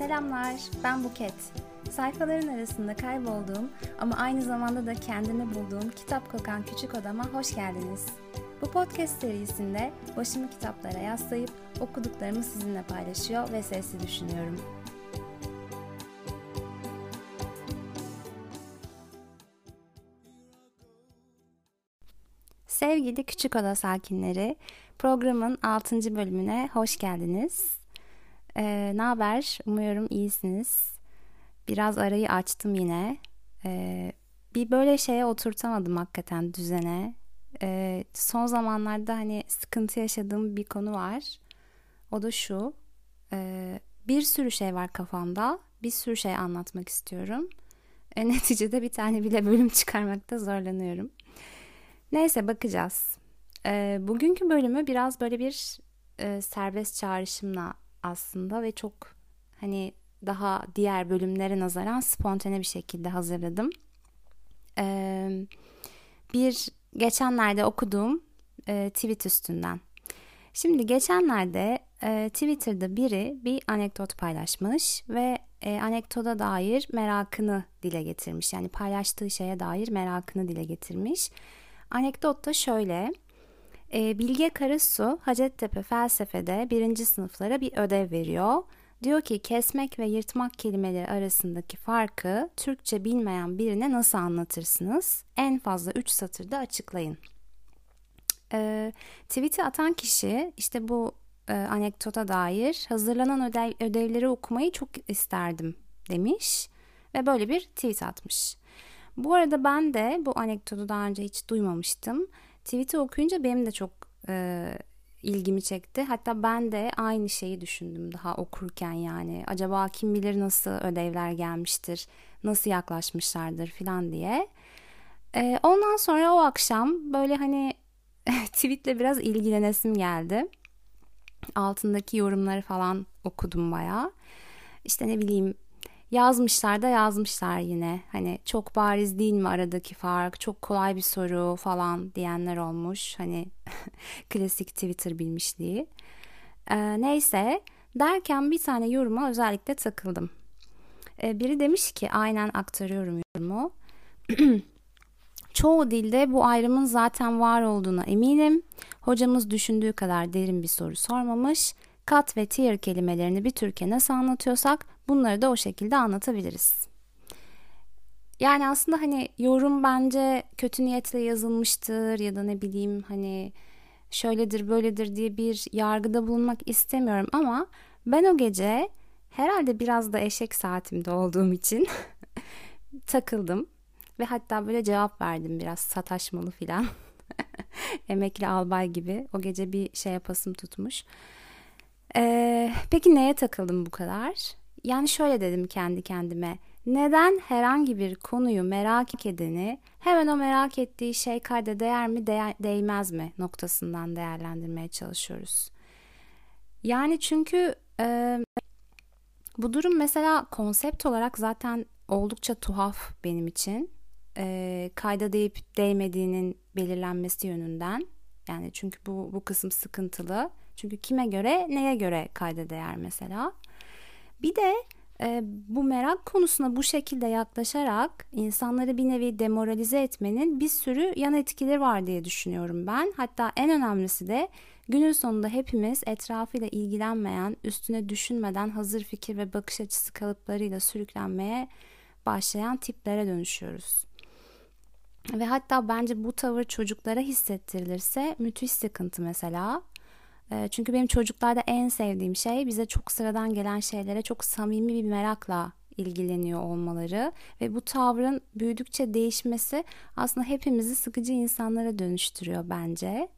Selamlar, ben Buket. Sayfaların arasında kaybolduğum ama aynı zamanda da kendimi bulduğum kitap kokan küçük odama hoş geldiniz. Bu podcast serisinde başımı kitaplara yaslayıp okuduklarımı sizinle paylaşıyor ve sesli düşünüyorum. Sevgili Küçük Oda sakinleri, programın 6. bölümüne hoş geldiniz. Ee, ne haber? Umuyorum iyisiniz. Biraz arayı açtım yine. Ee, bir böyle şeye oturtamadım hakikaten düzene. Ee, son zamanlarda hani sıkıntı yaşadığım bir konu var. O da şu. Ee, bir sürü şey var kafamda. Bir sürü şey anlatmak istiyorum. E, neticede bir tane bile bölüm çıkarmakta zorlanıyorum. Neyse bakacağız. E, bugünkü bölümü biraz böyle bir e, serbest çağrışımla aslında ve çok hani daha diğer bölümlere nazaran spontane bir şekilde hazırladım. E, bir geçenlerde okuduğum e, tweet üstünden. Şimdi geçenlerde e, Twitter'da biri bir anekdot paylaşmış ve e, anekdota dair merakını dile getirmiş. Yani paylaştığı şeye dair merakını dile getirmiş. Anekdot da şöyle. E, Bilge Karasu Hacettepe felsefede birinci sınıflara bir ödev veriyor. Diyor ki kesmek ve yırtmak kelimeleri arasındaki farkı Türkçe bilmeyen birine nasıl anlatırsınız? En fazla 3 satırda açıklayın. E, tweet'i atan kişi işte bu e, anekdota dair hazırlanan ödev, ödevleri okumayı çok isterdim demiş ve böyle bir tweet atmış. Bu arada ben de bu anekdotu daha önce hiç duymamıştım. Tweet'i okuyunca benim de çok e, ilgimi çekti. Hatta ben de aynı şeyi düşündüm daha okurken yani. Acaba kim bilir nasıl ödevler gelmiştir, nasıl yaklaşmışlardır filan diye. E, ondan sonra o akşam böyle hani tweetle biraz ilgilenesim geldi. Altındaki yorumları falan okudum bayağı. İşte ne bileyim yazmışlar da yazmışlar yine. Hani çok bariz değil mi aradaki fark? Çok kolay bir soru falan diyenler olmuş. Hani klasik Twitter bilmişliği. Ee, neyse derken bir tane yoruma özellikle takıldım. Ee, biri demiş ki aynen aktarıyorum yorumu. Çoğu dilde bu ayrımın zaten var olduğuna eminim. Hocamız düşündüğü kadar derin bir soru sormamış. Kat ve tier kelimelerini bir Türkiye nasıl anlatıyorsak bunları da o şekilde anlatabiliriz. Yani aslında hani yorum bence kötü niyetle yazılmıştır ya da ne bileyim hani şöyledir böyledir diye bir yargıda bulunmak istemiyorum ama ben o gece herhalde biraz da eşek saatimde olduğum için takıldım ve hatta böyle cevap verdim biraz sataşmalı filan. Emekli albay gibi o gece bir şey yapasım tutmuş. Ee, peki neye takıldım bu kadar? Yani şöyle dedim kendi kendime. Neden herhangi bir konuyu merak edeni hemen o merak ettiği şey kayda değer mi değer, değmez mi noktasından değerlendirmeye çalışıyoruz. Yani çünkü e, bu durum mesela konsept olarak zaten oldukça tuhaf benim için. E, kayda değip değmediğinin belirlenmesi yönünden. Yani çünkü bu, bu kısım sıkıntılı. Çünkü kime göre neye göre kayda değer mesela. Bir de e, bu merak konusuna bu şekilde yaklaşarak insanları bir nevi demoralize etmenin bir sürü yan etkileri var diye düşünüyorum ben. Hatta en önemlisi de günün sonunda hepimiz etrafıyla ilgilenmeyen, üstüne düşünmeden hazır fikir ve bakış açısı kalıplarıyla sürüklenmeye başlayan tiplere dönüşüyoruz. Ve hatta bence bu tavır çocuklara hissettirilirse müthiş sıkıntı mesela. Ee, çünkü benim çocuklarda en sevdiğim şey bize çok sıradan gelen şeylere çok samimi bir merakla ilgileniyor olmaları ve bu tavrın büyüdükçe değişmesi aslında hepimizi sıkıcı insanlara dönüştürüyor bence.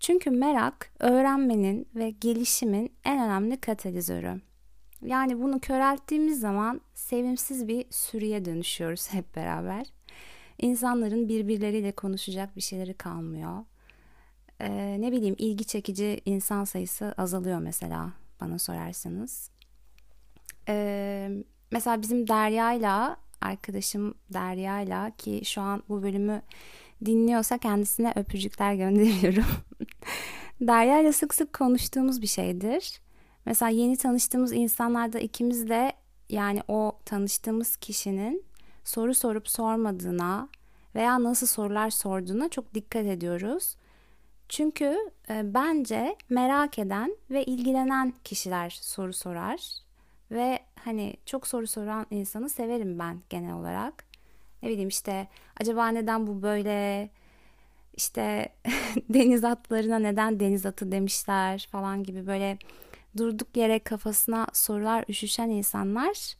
Çünkü merak öğrenmenin ve gelişimin en önemli katalizörü. Yani bunu körelttiğimiz zaman sevimsiz bir sürüye dönüşüyoruz hep beraber. İnsanların birbirleriyle konuşacak bir şeyleri kalmıyor e, ne bileyim ilgi çekici insan sayısı azalıyor mesela bana sorarsanız. E, mesela bizim Derya'yla arkadaşım Derya'yla ki şu an bu bölümü dinliyorsa kendisine öpücükler gönderiyorum. Derya'yla sık sık konuştuğumuz bir şeydir. Mesela yeni tanıştığımız insanlarda ikimiz de yani o tanıştığımız kişinin soru sorup sormadığına veya nasıl sorular sorduğuna çok dikkat ediyoruz. Çünkü e, bence merak eden ve ilgilenen kişiler soru sorar ve hani çok soru soran insanı severim ben genel olarak. Ne bileyim işte acaba neden bu böyle işte deniz atlarına neden deniz atı demişler falan gibi böyle durduk yere kafasına sorular üşüşen insanlar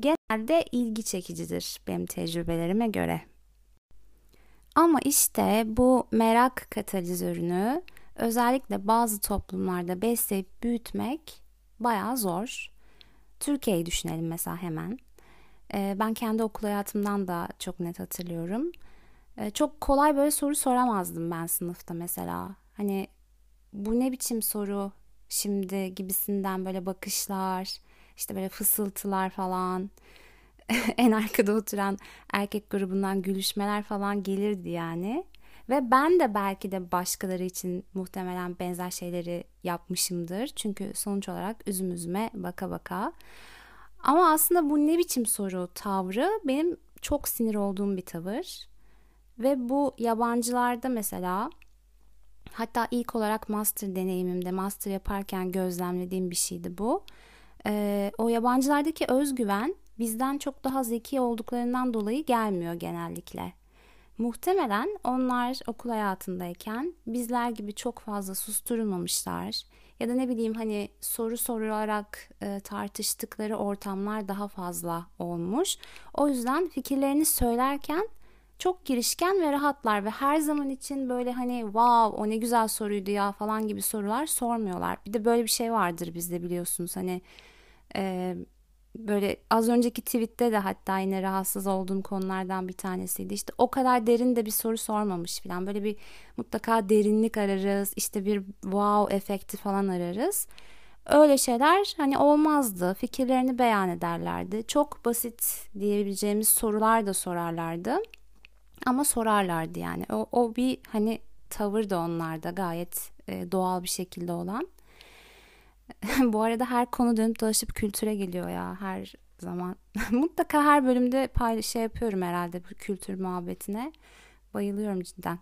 genelde ilgi çekicidir benim tecrübelerime göre. Ama işte bu merak katalizörünü özellikle bazı toplumlarda besleyip büyütmek bayağı zor. Türkiye'yi düşünelim mesela hemen. Ee, ben kendi okul hayatımdan da çok net hatırlıyorum. Ee, çok kolay böyle soru soramazdım ben sınıfta mesela. Hani bu ne biçim soru şimdi gibisinden böyle bakışlar, işte böyle fısıltılar falan. en arkada oturan erkek grubundan gülüşmeler falan gelirdi yani. Ve ben de belki de başkaları için muhtemelen benzer şeyleri yapmışımdır. Çünkü sonuç olarak üzüm üzüme baka baka. Ama aslında bu ne biçim soru tavrı benim çok sinir olduğum bir tavır. Ve bu yabancılarda mesela hatta ilk olarak master deneyimimde master yaparken gözlemlediğim bir şeydi bu. Ee, o yabancılardaki özgüven bizden çok daha zeki olduklarından dolayı gelmiyor genellikle. Muhtemelen onlar okul hayatındayken bizler gibi çok fazla susturulmamışlar ya da ne bileyim hani soru sorarak e, tartıştıkları ortamlar daha fazla olmuş. O yüzden fikirlerini söylerken çok girişken ve rahatlar ve her zaman için böyle hani wow o ne güzel soruydu ya falan gibi sorular sormuyorlar. Bir de böyle bir şey vardır bizde biliyorsunuz hani e, böyle az önceki tweette de hatta yine rahatsız olduğum konulardan bir tanesiydi. İşte o kadar derin de bir soru sormamış falan. Böyle bir mutlaka derinlik ararız. işte bir wow efekti falan ararız. Öyle şeyler hani olmazdı. Fikirlerini beyan ederlerdi. Çok basit diyebileceğimiz sorular da sorarlardı. Ama sorarlardı yani. O, o bir hani tavır da onlarda gayet e, doğal bir şekilde olan. Bu arada her konu dönüp dolaşıp kültüre geliyor ya her zaman. Mutlaka her bölümde pay şey yapıyorum herhalde bu kültür muhabbetine. Bayılıyorum cidden.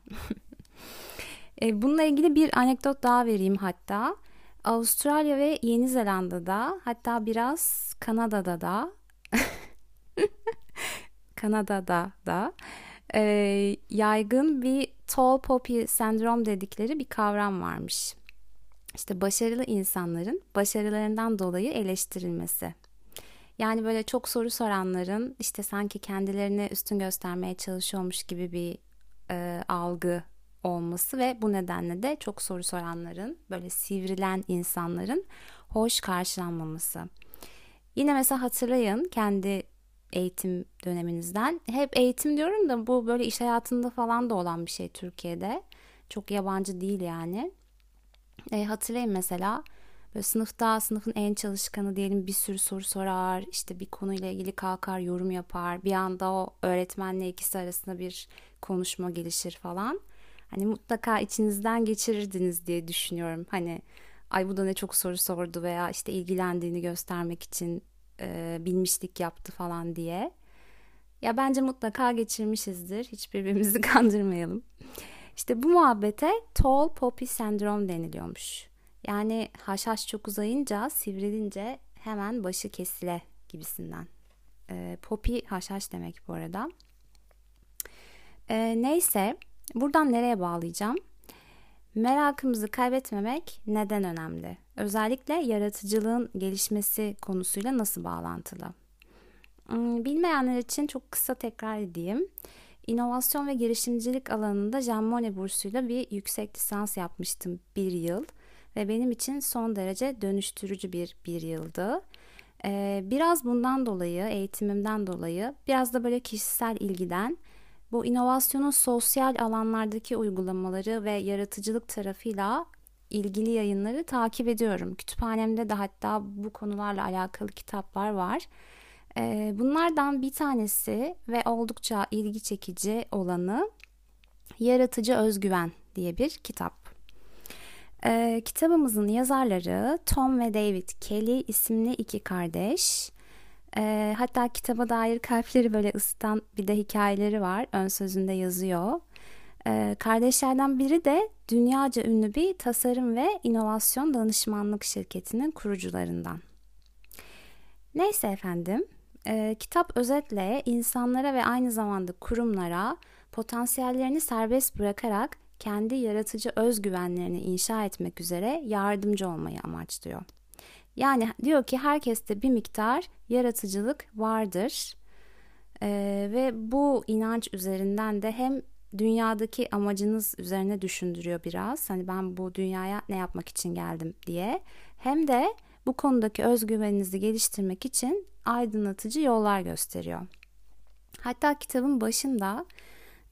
e, bununla ilgili bir anekdot daha vereyim hatta. Avustralya ve Yeni Zelanda'da hatta biraz Kanada'da da Kanada'da da e, yaygın bir tall poppy sendrom dedikleri bir kavram varmış. İşte başarılı insanların başarılarından dolayı eleştirilmesi. Yani böyle çok soru soranların işte sanki kendilerini üstün göstermeye çalışıyormuş gibi bir e, algı olması ve bu nedenle de çok soru soranların böyle sivrilen insanların hoş karşılanmaması. Yine mesela hatırlayın kendi eğitim döneminizden. Hep eğitim diyorum da bu böyle iş hayatında falan da olan bir şey Türkiye'de. Çok yabancı değil yani. E, hatırlayın mesela böyle sınıfta sınıfın en çalışkanı diyelim bir sürü soru sorar. işte bir konuyla ilgili kalkar yorum yapar. Bir anda o öğretmenle ikisi arasında bir konuşma gelişir falan. Hani mutlaka içinizden geçirirdiniz diye düşünüyorum. Hani ay bu da ne çok soru sordu veya işte ilgilendiğini göstermek için e, bilmişlik yaptı falan diye. Ya bence mutlaka geçirmişizdir. Hiçbirbirimizi kandırmayalım. İşte bu muhabbete tall poppy sendrom deniliyormuş. Yani haşhaş çok uzayınca, sivrilince hemen başı kesile gibisinden. E, poppy haşhaş demek bu arada. E, neyse, buradan nereye bağlayacağım? Merakımızı kaybetmemek neden önemli? Özellikle yaratıcılığın gelişmesi konusuyla nasıl bağlantılı? Hmm, bilmeyenler için çok kısa tekrar edeyim. İnovasyon ve girişimcilik alanında Jean Monnet bursuyla bir yüksek lisans yapmıştım bir yıl ve benim için son derece dönüştürücü bir bir yıldı. Ee, biraz bundan dolayı, eğitimimden dolayı, biraz da böyle kişisel ilgiden bu inovasyonun sosyal alanlardaki uygulamaları ve yaratıcılık tarafıyla ilgili yayınları takip ediyorum. Kütüphanemde de hatta bu konularla alakalı kitaplar var. Ee, bunlardan bir tanesi ve oldukça ilgi çekici olanı Yaratıcı Özgüven diye bir kitap. Ee, kitabımızın yazarları Tom ve David Kelly isimli iki kardeş. Ee, hatta kitaba dair kalpleri böyle ısıtan bir de hikayeleri var. Ön sözünde yazıyor. Kardeşlerden biri de dünyaca ünlü bir tasarım ve inovasyon danışmanlık şirketinin kurucularından. Neyse efendim, e, kitap özetle insanlara ve aynı zamanda kurumlara potansiyellerini serbest bırakarak kendi yaratıcı özgüvenlerini inşa etmek üzere yardımcı olmayı amaçlıyor. Yani diyor ki herkeste bir miktar yaratıcılık vardır ee, ve bu inanç üzerinden de hem dünyadaki amacınız üzerine düşündürüyor biraz. Hani ben bu dünyaya ne yapmak için geldim diye. Hem de bu konudaki özgüveninizi geliştirmek için aydınlatıcı yollar gösteriyor. Hatta kitabın başında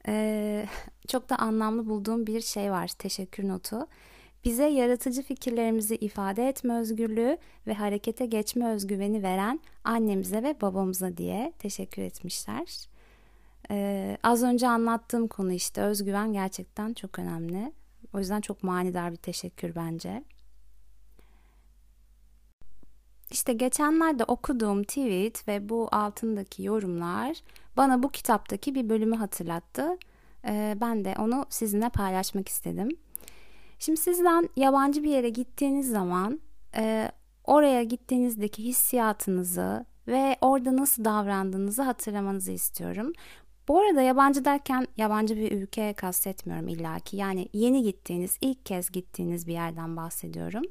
e, çok da anlamlı bulduğum bir şey var. Teşekkür notu. Bize yaratıcı fikirlerimizi ifade etme özgürlüğü ve harekete geçme özgüveni veren annemize ve babamıza diye teşekkür etmişler. Ee, az önce anlattığım konu işte özgüven gerçekten çok önemli. O yüzden çok manidar bir teşekkür bence. İşte geçenlerde okuduğum tweet ve bu altındaki yorumlar bana bu kitaptaki bir bölümü hatırlattı. Ee, ben de onu sizinle paylaşmak istedim. Şimdi sizden yabancı bir yere gittiğiniz zaman e, oraya gittiğinizdeki hissiyatınızı ve orada nasıl davrandığınızı hatırlamanızı istiyorum. Bu arada yabancı derken yabancı bir ülke kastetmiyorum illaki. Yani yeni gittiğiniz, ilk kez gittiğiniz bir yerden bahsediyorum.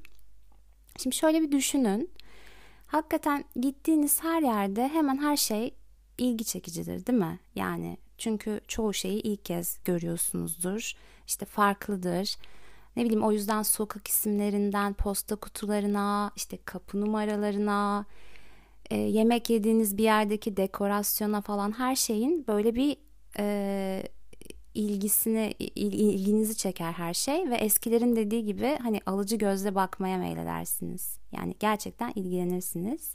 Şimdi şöyle bir düşünün. Hakikaten gittiğiniz her yerde hemen her şey ilgi çekicidir değil mi? Yani çünkü çoğu şeyi ilk kez görüyorsunuzdur. İşte farklıdır. Ne bileyim o yüzden sokak isimlerinden posta kutularına, işte kapı numaralarına, e, yemek yediğiniz bir yerdeki dekorasyona falan her şeyin böyle bir e, ilgisini il, ilginizi çeker her şey ve eskilerin dediği gibi hani alıcı gözle bakmaya meyledersiniz. Yani gerçekten ilgilenirsiniz.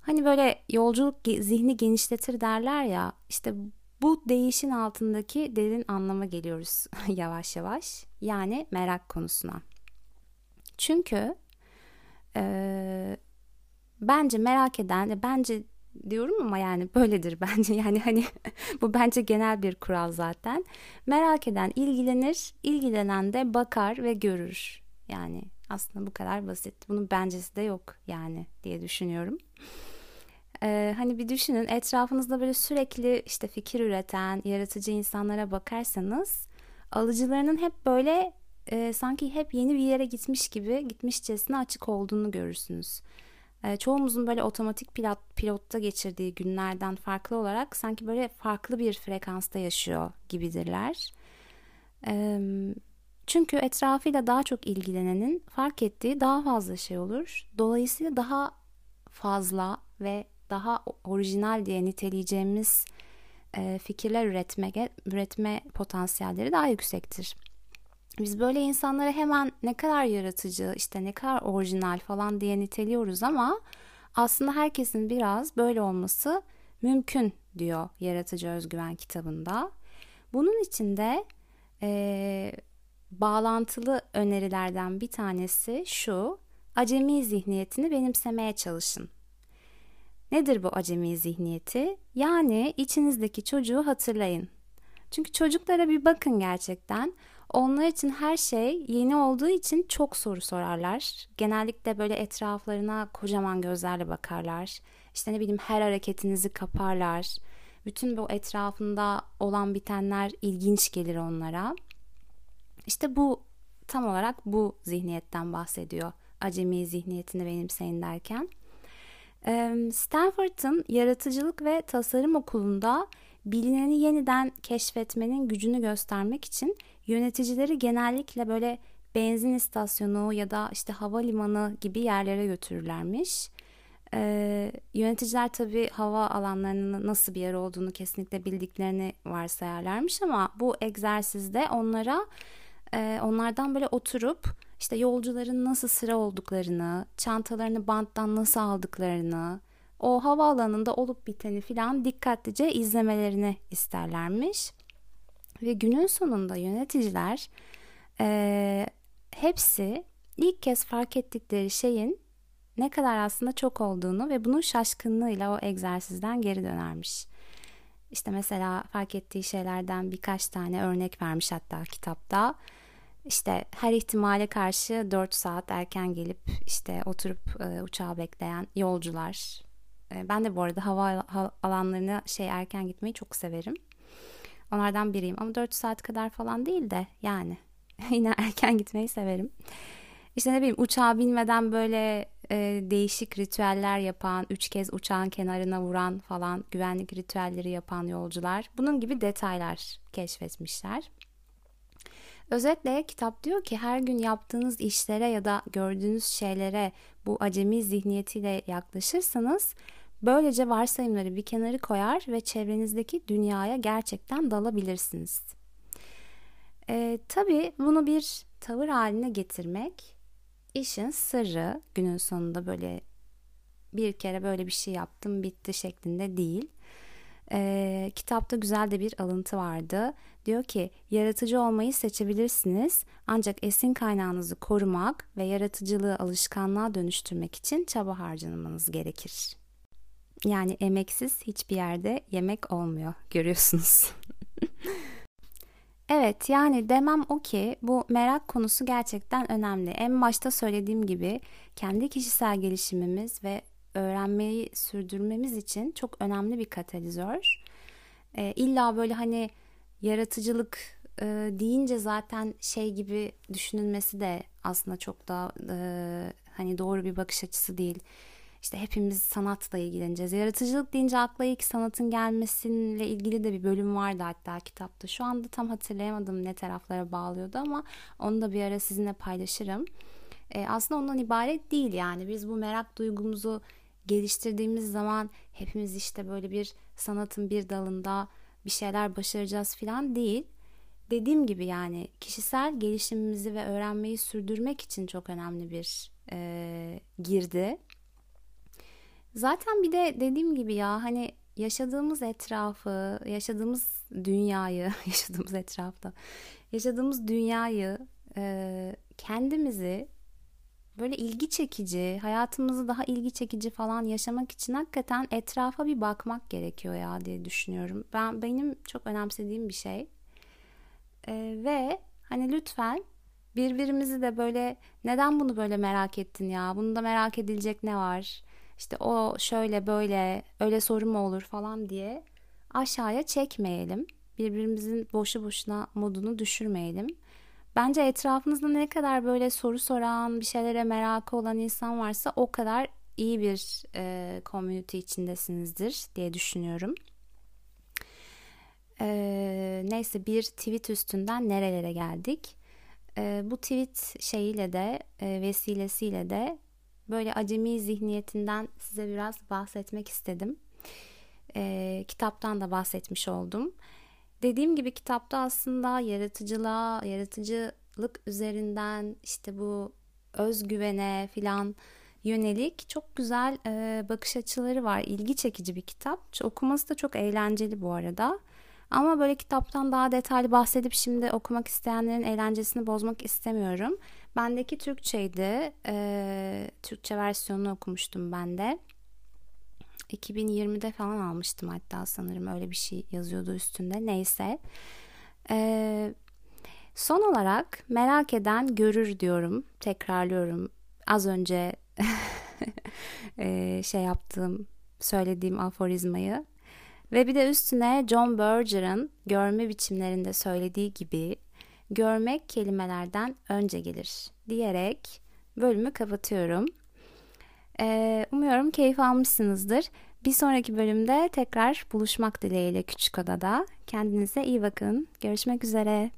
Hani böyle yolculuk zihni genişletir derler ya işte bu değişin altındaki derin anlama geliyoruz yavaş yavaş. Yani merak konusuna. Çünkü e, bence merak eden, bence diyorum ama yani böyledir bence. Yani hani bu bence genel bir kural zaten. Merak eden ilgilenir, ilgilenen de bakar ve görür. Yani aslında bu kadar basit. Bunun bencesi de yok yani diye düşünüyorum. Ee, hani bir düşünün etrafınızda böyle sürekli işte fikir üreten, yaratıcı insanlara bakarsanız alıcılarının hep böyle e, sanki hep yeni bir yere gitmiş gibi gitmişçesine açık olduğunu görürsünüz. E, çoğumuzun böyle otomatik pilot, pilotta geçirdiği günlerden farklı olarak sanki böyle farklı bir frekansta yaşıyor gibidirler. Çünkü etrafıyla daha çok ilgilenenin fark ettiği daha fazla şey olur. Dolayısıyla daha fazla ve daha orijinal diye niteleyeceğimiz fikirler üretme, üretme potansiyelleri daha yüksektir. Biz böyle insanlara hemen ne kadar yaratıcı, işte ne kadar orijinal falan diye niteliyoruz ama aslında herkesin biraz böyle olması mümkün diyor Yaratıcı Özgüven kitabında. Bunun için de e, bağlantılı önerilerden bir tanesi şu, acemi zihniyetini benimsemeye çalışın. Nedir bu acemi zihniyeti? Yani içinizdeki çocuğu hatırlayın. Çünkü çocuklara bir bakın gerçekten. Onlar için her şey yeni olduğu için çok soru sorarlar. Genellikle böyle etraflarına kocaman gözlerle bakarlar. İşte ne bileyim her hareketinizi kaparlar. Bütün bu etrafında olan bitenler ilginç gelir onlara. İşte bu tam olarak bu zihniyetten bahsediyor. Acemi zihniyetini benimseyin derken. Stanford'ın yaratıcılık ve tasarım okulunda bilineni yeniden keşfetmenin gücünü göstermek için yöneticileri genellikle böyle benzin istasyonu ya da işte havalimanı gibi yerlere götürürlermiş. Ee, yöneticiler tabii hava alanlarının nasıl bir yer olduğunu kesinlikle bildiklerini varsayarlarmış ama bu egzersizde onlara e, onlardan böyle oturup işte yolcuların nasıl sıra olduklarını, çantalarını banttan nasıl aldıklarını, o havaalanında olup biteni filan dikkatlice izlemelerini isterlermiş. Ve günün sonunda yöneticiler e, hepsi ilk kez fark ettikleri şeyin ne kadar aslında çok olduğunu ve bunun şaşkınlığıyla o egzersizden geri dönermiş. İşte mesela fark ettiği şeylerden birkaç tane örnek vermiş hatta kitapta. İşte her ihtimale karşı 4 saat erken gelip işte oturup e, uçağı bekleyen yolcular. E, ben de bu arada hava alanlarına şey erken gitmeyi çok severim. Onlardan biriyim ama 4 saat kadar falan değil de yani yine erken gitmeyi severim. İşte ne bileyim uçağa binmeden böyle e, değişik ritüeller yapan, üç kez uçağın kenarına vuran falan güvenlik ritüelleri yapan yolcular. Bunun gibi detaylar keşfetmişler. Özetle kitap diyor ki her gün yaptığınız işlere ya da gördüğünüz şeylere bu acemi zihniyetiyle yaklaşırsanız böylece varsayımları bir kenarı koyar ve çevrenizdeki dünyaya gerçekten dalabilirsiniz. E, tabii bunu bir tavır haline getirmek işin sırrı günün sonunda böyle bir kere böyle bir şey yaptım bitti şeklinde değil. Ee, kitapta güzel de bir alıntı vardı. Diyor ki yaratıcı olmayı seçebilirsiniz ancak esin kaynağınızı korumak ve yaratıcılığı alışkanlığa dönüştürmek için çaba harcamanız gerekir. Yani emeksiz hiçbir yerde yemek olmuyor görüyorsunuz. Evet yani demem o ki bu merak konusu gerçekten önemli. En başta söylediğim gibi kendi kişisel gelişimimiz ve öğrenmeyi sürdürmemiz için çok önemli bir katalizör. Ee, illa böyle hani yaratıcılık e, deyince zaten şey gibi düşünülmesi de aslında çok da e, hani doğru bir bakış açısı değil işte hepimiz sanatla ilgileneceğiz. Yaratıcılık deyince akla ilk sanatın gelmesiyle ilgili de bir bölüm vardı hatta kitapta. Şu anda tam hatırlayamadım ne taraflara bağlıyordu ama onu da bir ara sizinle paylaşırım. E, aslında ondan ibaret değil yani biz bu merak duygumuzu geliştirdiğimiz zaman hepimiz işte böyle bir sanatın bir dalında bir şeyler başaracağız falan değil. Dediğim gibi yani kişisel gelişimimizi ve öğrenmeyi sürdürmek için çok önemli bir e, girdi. Zaten bir de dediğim gibi ya hani yaşadığımız etrafı, yaşadığımız dünyayı, yaşadığımız etrafta, yaşadığımız dünyayı, e, kendimizi böyle ilgi çekici, hayatımızı daha ilgi çekici falan yaşamak için hakikaten etrafa bir bakmak gerekiyor ya diye düşünüyorum. Ben benim çok önemsediğim bir şey. E, ve hani lütfen birbirimizi de böyle neden bunu böyle merak ettin ya? Bunda merak edilecek ne var? İşte o şöyle böyle öyle soru mu olur falan diye aşağıya çekmeyelim. Birbirimizin boşu boşuna modunu düşürmeyelim. Bence etrafınızda ne kadar böyle soru soran, bir şeylere merakı olan insan varsa o kadar iyi bir e, community içindesinizdir diye düşünüyorum. E, neyse bir tweet üstünden nerelere geldik. E, bu tweet şeyiyle de e, vesilesiyle de böyle acemi zihniyetinden size biraz bahsetmek istedim. E, kitaptan da bahsetmiş oldum. Dediğim gibi kitapta aslında yaratıcılığa, yaratıcılık üzerinden işte bu özgüvene filan yönelik çok güzel e, bakış açıları var. İlgi çekici bir kitap. Okuması da çok eğlenceli bu arada. Ama böyle kitaptan daha detaylı bahsedip şimdi okumak isteyenlerin eğlencesini bozmak istemiyorum. Bendeki Türkçeydi. E, Türkçe versiyonunu okumuştum ben de. 2020'de falan almıştım hatta sanırım öyle bir şey yazıyordu üstünde. Neyse. E, son olarak merak eden görür diyorum. Tekrarlıyorum. Az önce e, şey yaptığım, söylediğim aforizmayı. Ve bir de üstüne John Berger'ın görme biçimlerinde söylediği gibi görmek kelimelerden önce gelir diyerek bölümü kapatıyorum. Ee, umuyorum keyif almışsınızdır. Bir sonraki bölümde tekrar buluşmak dileğiyle Küçük Oda'da. Kendinize iyi bakın. Görüşmek üzere.